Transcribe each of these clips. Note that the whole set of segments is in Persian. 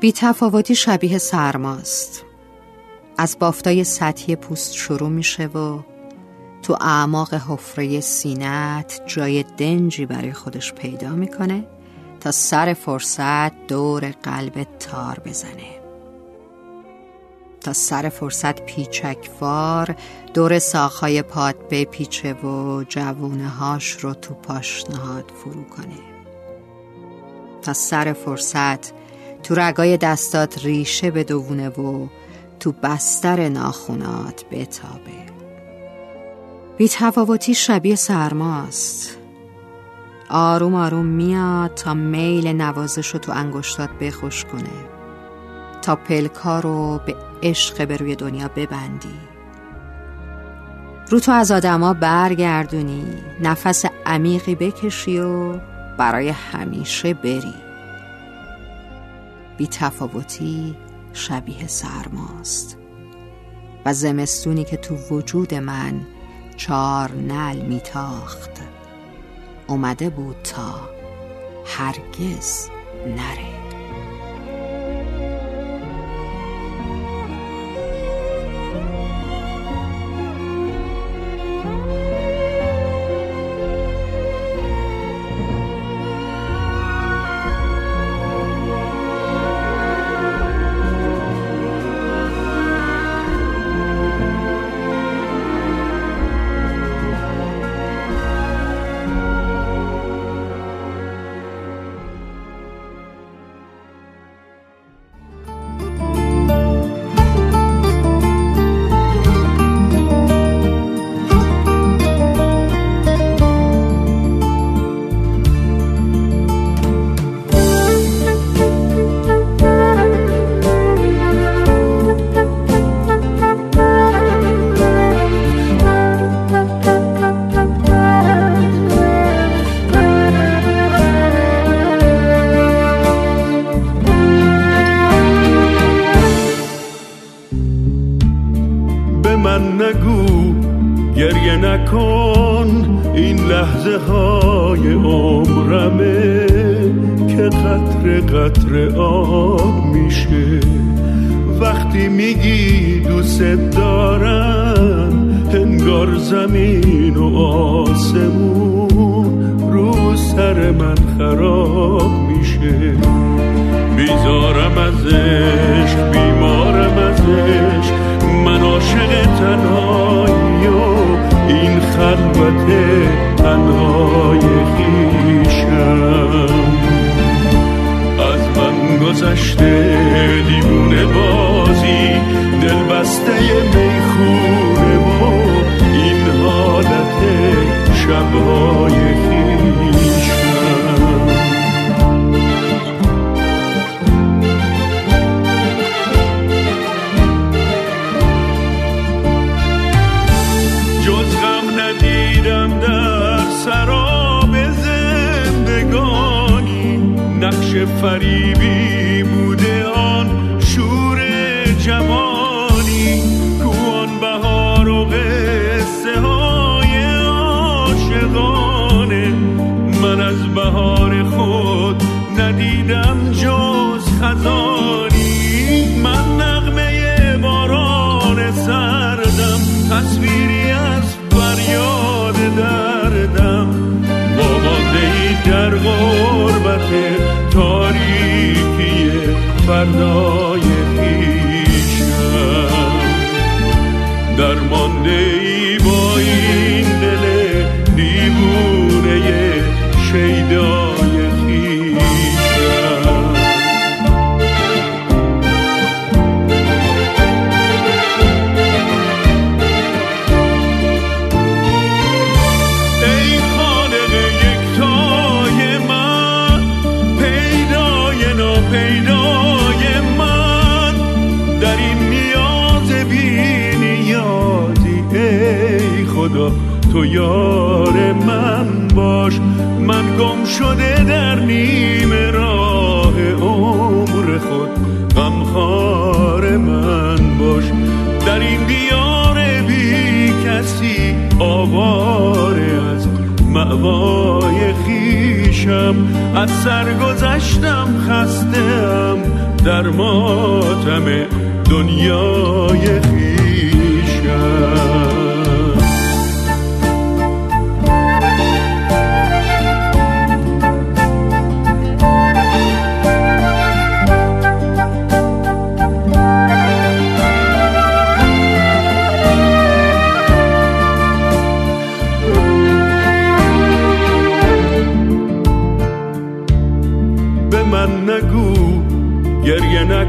بی تفاوتی شبیه سرماست از بافتای سطحی پوست شروع میشه و تو اعماق حفره سینت جای دنجی برای خودش پیدا می‌کنه تا سر فرصت دور قلب تار بزنه. تا سر فرصت پیچکوار دور ساخهای پاد بپیچه و جوونه هاش رو تو پاشنهاد فرو کنه. تا سر فرصت تو رگای دستات ریشه بدوونه و تو بستر ناخونات بتابه. بی تفاوتی شبیه سرماست. آروم آروم میاد تا میل نوازش رو تو انگشتات بخوش کنه. تا پلکا رو به عشق به روی دنیا ببندی. رو تو از آدما برگردونی نفس عمیقی بکشی و برای همیشه بری. بی تفاوتی شبیه سرماست. و زمستونی که تو وجود من چار نل میتاخت. اومده بود تا هرگز نره. من نگو گریه نکن. این لحظه های عمرمه که قطر قطر آب میشه. وقتی میگی دوست دارم هنگار زمین و آسمون رو سر من خراب میشه. بیزارم از عشق بیمارم از عشق من عاشق تنهایی و این خلوت تنهای خیشم از من گذشته دیوونه بازی دل بسته فریبی بوده آن شور جوانی کوان بهار و قصه های عاشقانه. من از بهار خود ندیدم تو یار من باش من گم شده در نیم راه عمر خود غمخوار من باش. در این دیار بی کسی آواره از معوای خیش پیشم از سرگذشتم خستم در ماتم دنیای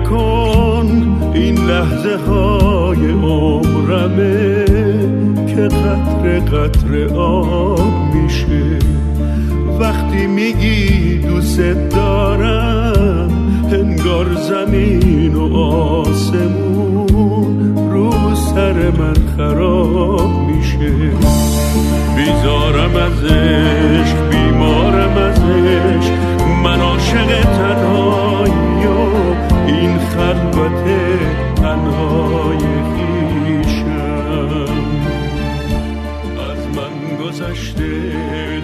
نکن این لحظه های عمرمه که قطر قطر آب میشه. وقتی میگی دوست دارم هنگار زمین و آسمون رو سر من خراب میشه. بیزارم ازش بیمارم قوت تنهای خیشم. از من گذشته